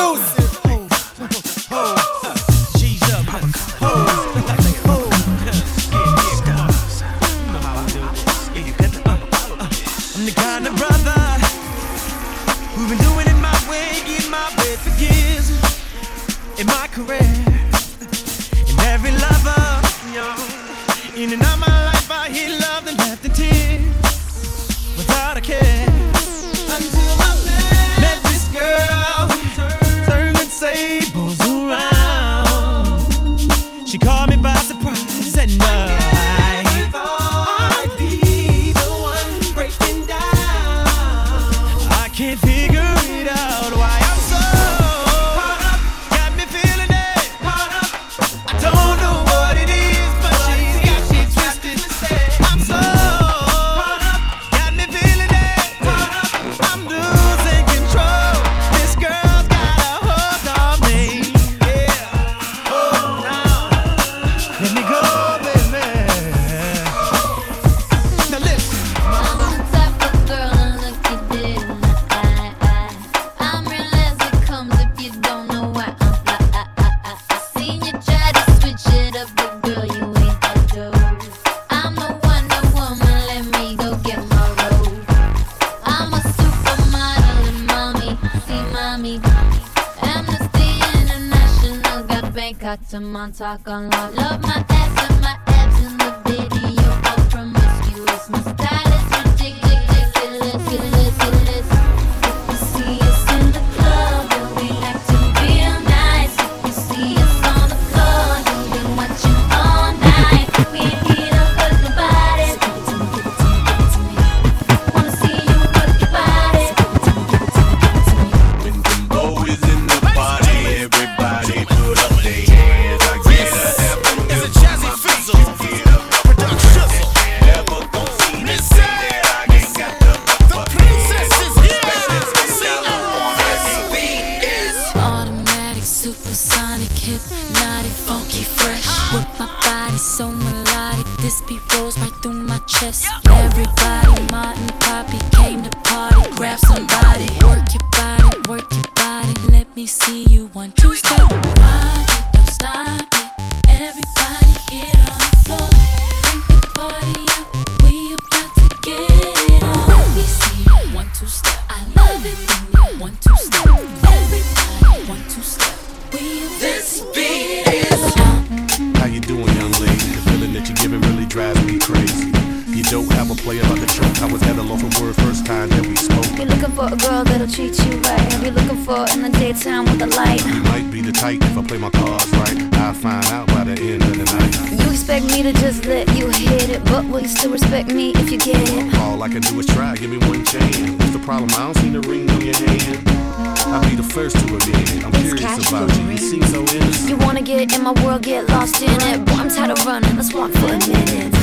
exclusive. talk on. gonna play my cards right. I'll find out by the end of the night. You expect me to just let you hit it, but will you still respect me if you get it? All I can do is try, give me one chance. What's the problem? I don't see the ring on your hand. I'll be the first to admit it. I'm it's curious about you. You seem so innocent. You wanna get in my world, get lost in it. Boy, I'm tired of running. Let's walk for a minute.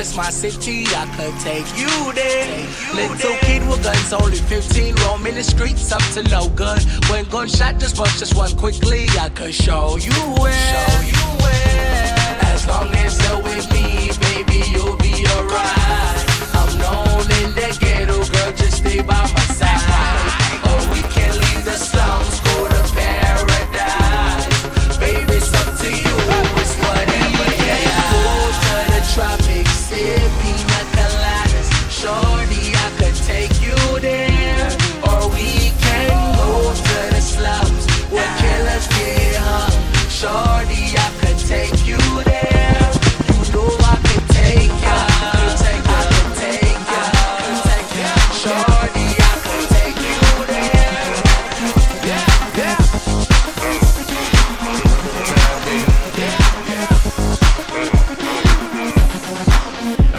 it's my city, I could take you there. Little kid with guns, only 15, roaming the streets up to no good. When gunshot just bust just one quickly, I could show you where. Show you where. As long as you're with me, baby, you'll be alright. I'm known in the ghetto, girl, just stay by my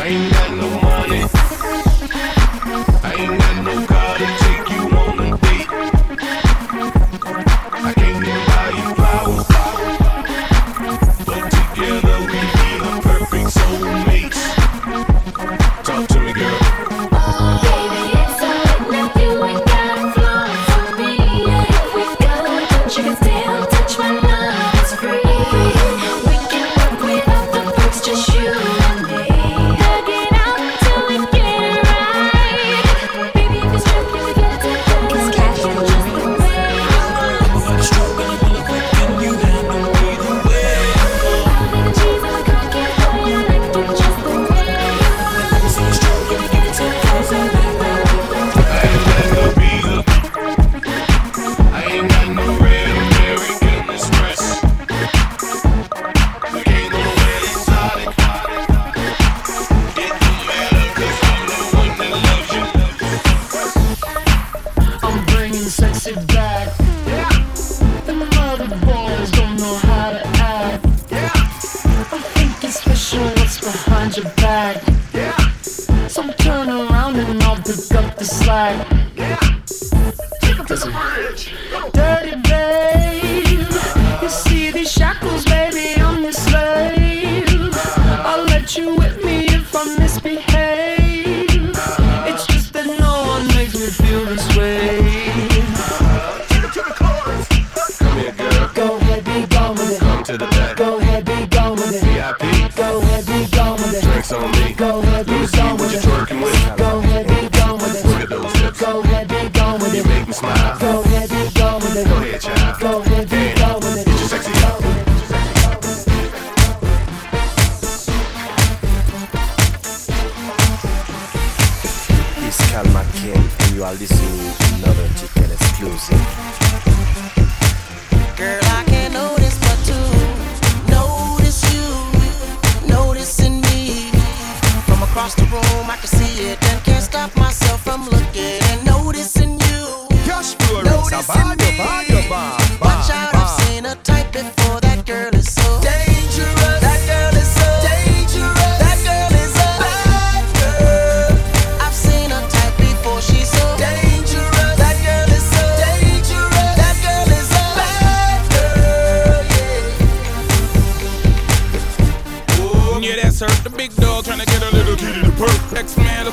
Ain't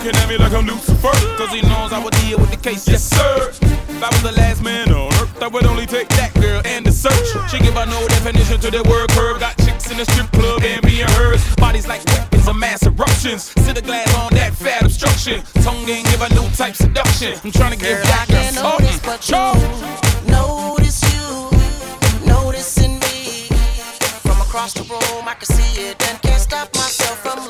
looking at me like I'm Lucifer. Cause he knows I would deal with the case, yes, sir. If I was the last man on earth, I would only take that girl and the search. She give her no definition to that word curve. Got chicks in the strip club and me hers. Bodies like weapons of mass eruptions. Sit a glass on that fat obstruction. Tongue ain't give a new type seduction. I'm trying to give back a notice, but you notice you noticing me from across the room. I can see it and can't stop myself from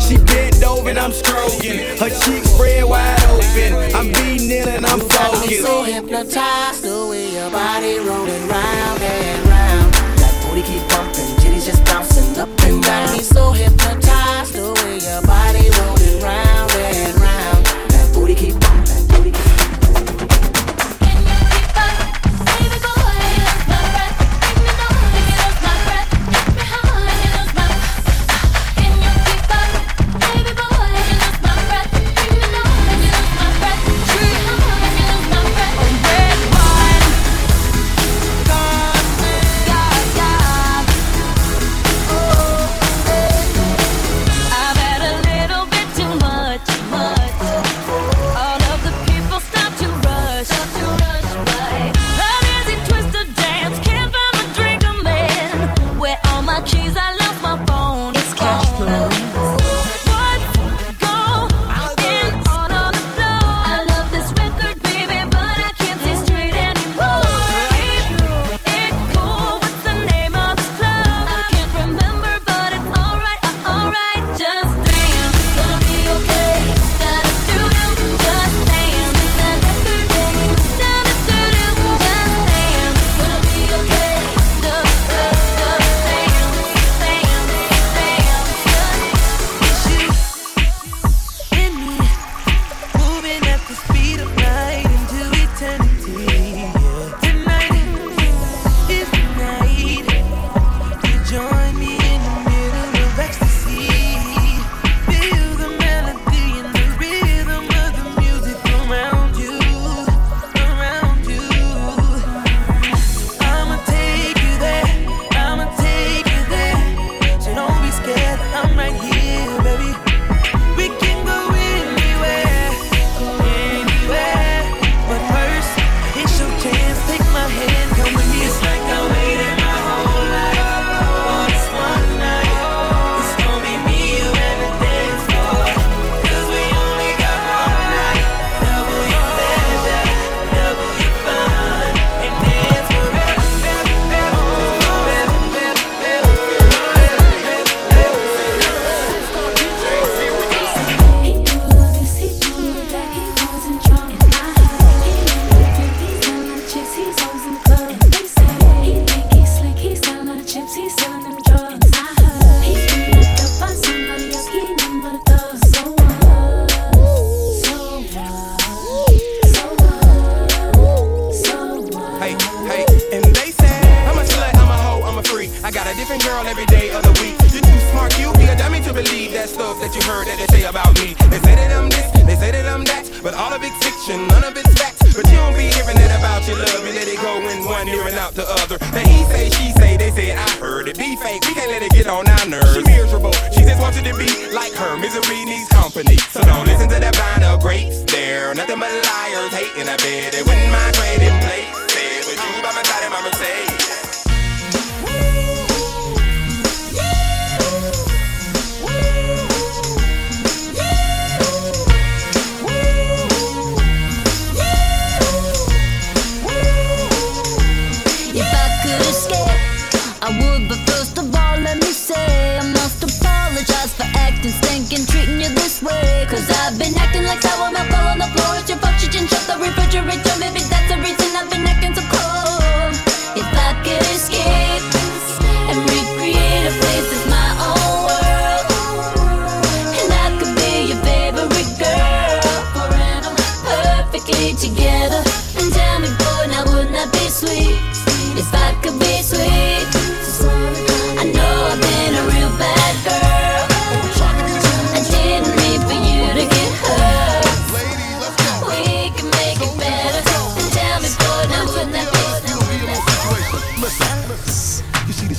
She bent over and I'm stroking. Her cheeks spread wide open. I'm beating it and I'm focused. I'm so hypnotized the way your body rolling round and round. That booty keep bumping, titties just bouncing up and down. Got me so hypnotized the way your body.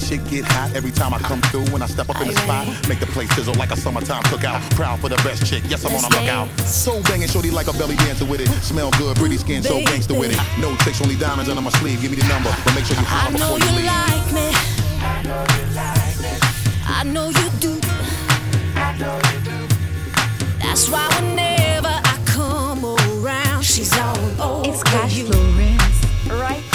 shit get hot every time I come through. When I step up in the spot, make the place sizzle like a summertime cookout. Proud for the best chick, yes I'm on a lookout. So banging, shorty like a belly dancer with it. Smell good, pretty skin, so gangster with it. No tricks, only diamonds under my sleeve. Give me the number, but make sure you call before you leave. Like me. I know you like me. I know you do. I know you do. That's why whenever I come around, she's all over. It's Cashflow Rinse, right?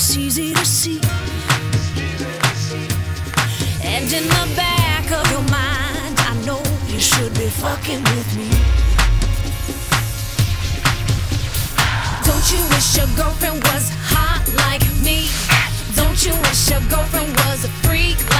it's easy to see. And in the back of your mind, I know you should be fucking with me. Don't you wish your girlfriend was hot like me? Don't you wish your girlfriend was a freak like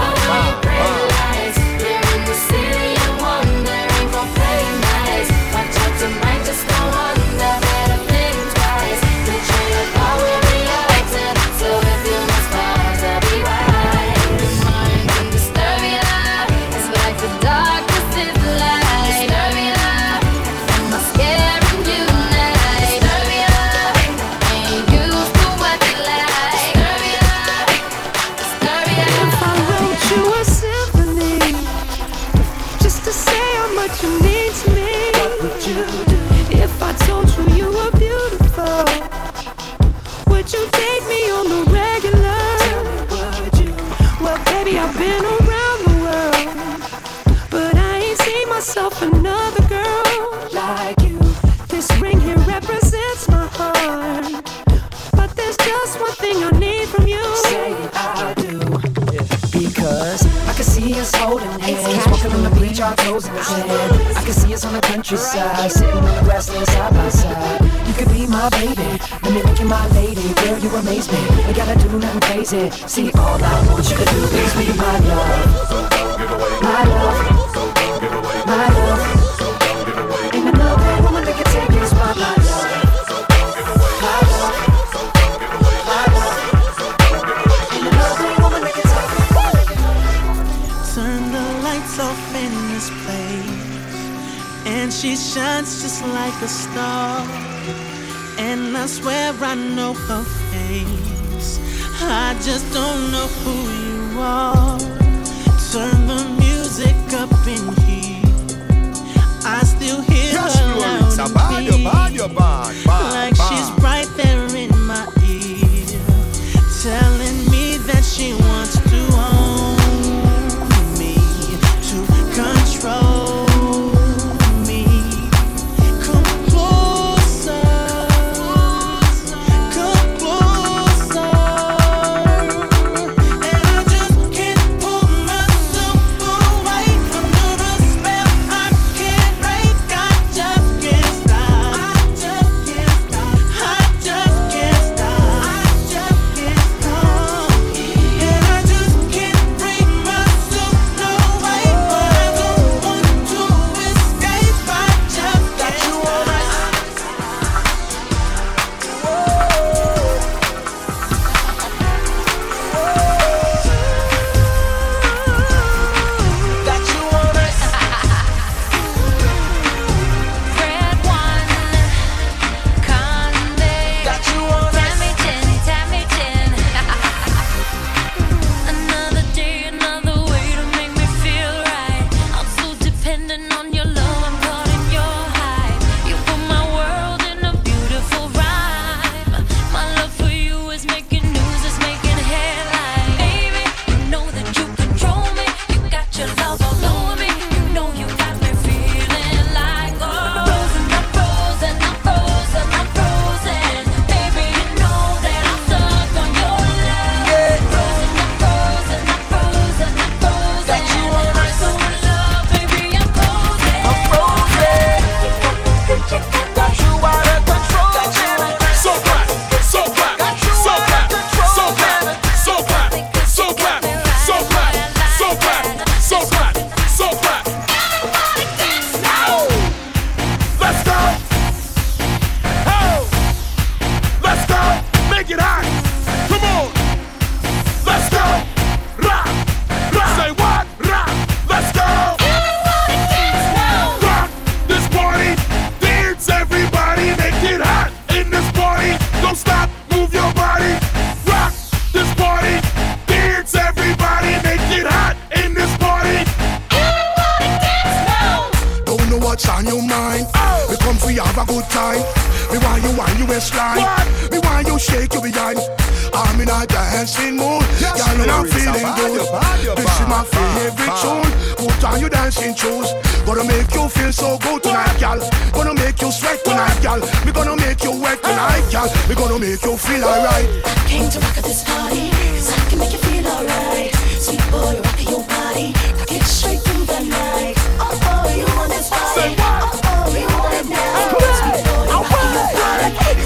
shoes. Gonna make you feel so good tonight, girl. Gonna make you sweat tonight, girl. Me gonna make you wet tonight, girl. Me gonna make you feel alright. Came to rock at this party, cause I can make you feel alright. Sweet boy, rock your body, rock it straight through the night. Oh, oh, you want this body? Oh, oh, you want it now. Sweet boy, rock your body.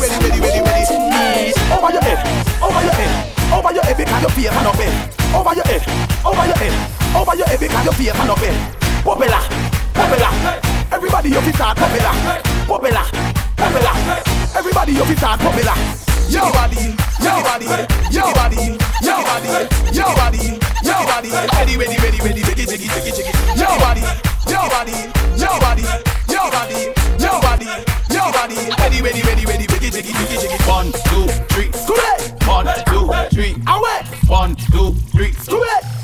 Ready, ready, ready, ready. Over your head, over your head, over your head because your man up in. Over your head, over your head, over your head because your feet man up in. Popela, popela. Everybody you fit start popela, popela, popela. Everybody you fit start popela. Yo, body, yo, body, yo, body, yo, body, yo, body, yo, body. Ready, ready, ready, ready. Jiggy, jiggy, jiggy, jiggy. Yo, body, yo, body, yo, body, yo, body, yo, body, yo, body. Ready, ready, ready, ready. Jiggy, jiggy, jiggy, jiggy. One, two, three. One, two, three. Away. One, two, three.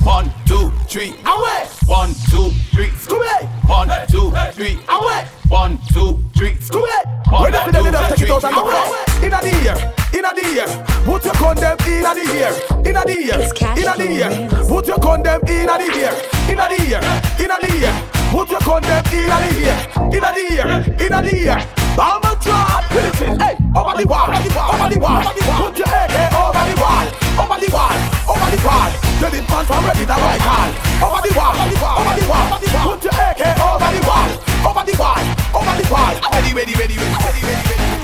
One, two, three. Away. One, two, three. One, two, three. Away. One, two, three. When I feel them, take it out and go Inna the ear, inna the ear. Put your condom inna the ear, inna the ear, inna the ear. Put your condom inna the ear, inna the ear, inna the ear. Put your condom inna the ear, inna the ear, inna the ear. Bomb a drop, listen, hey, over the wall, over the wall. Put your AK over the wall, over the wall, over the wall. Tell it man from ready to right call. Over the wall, over the wall. Put your AK over the wall, over the wall, over the wall. Ready, ready, ready, ready, ready, ready,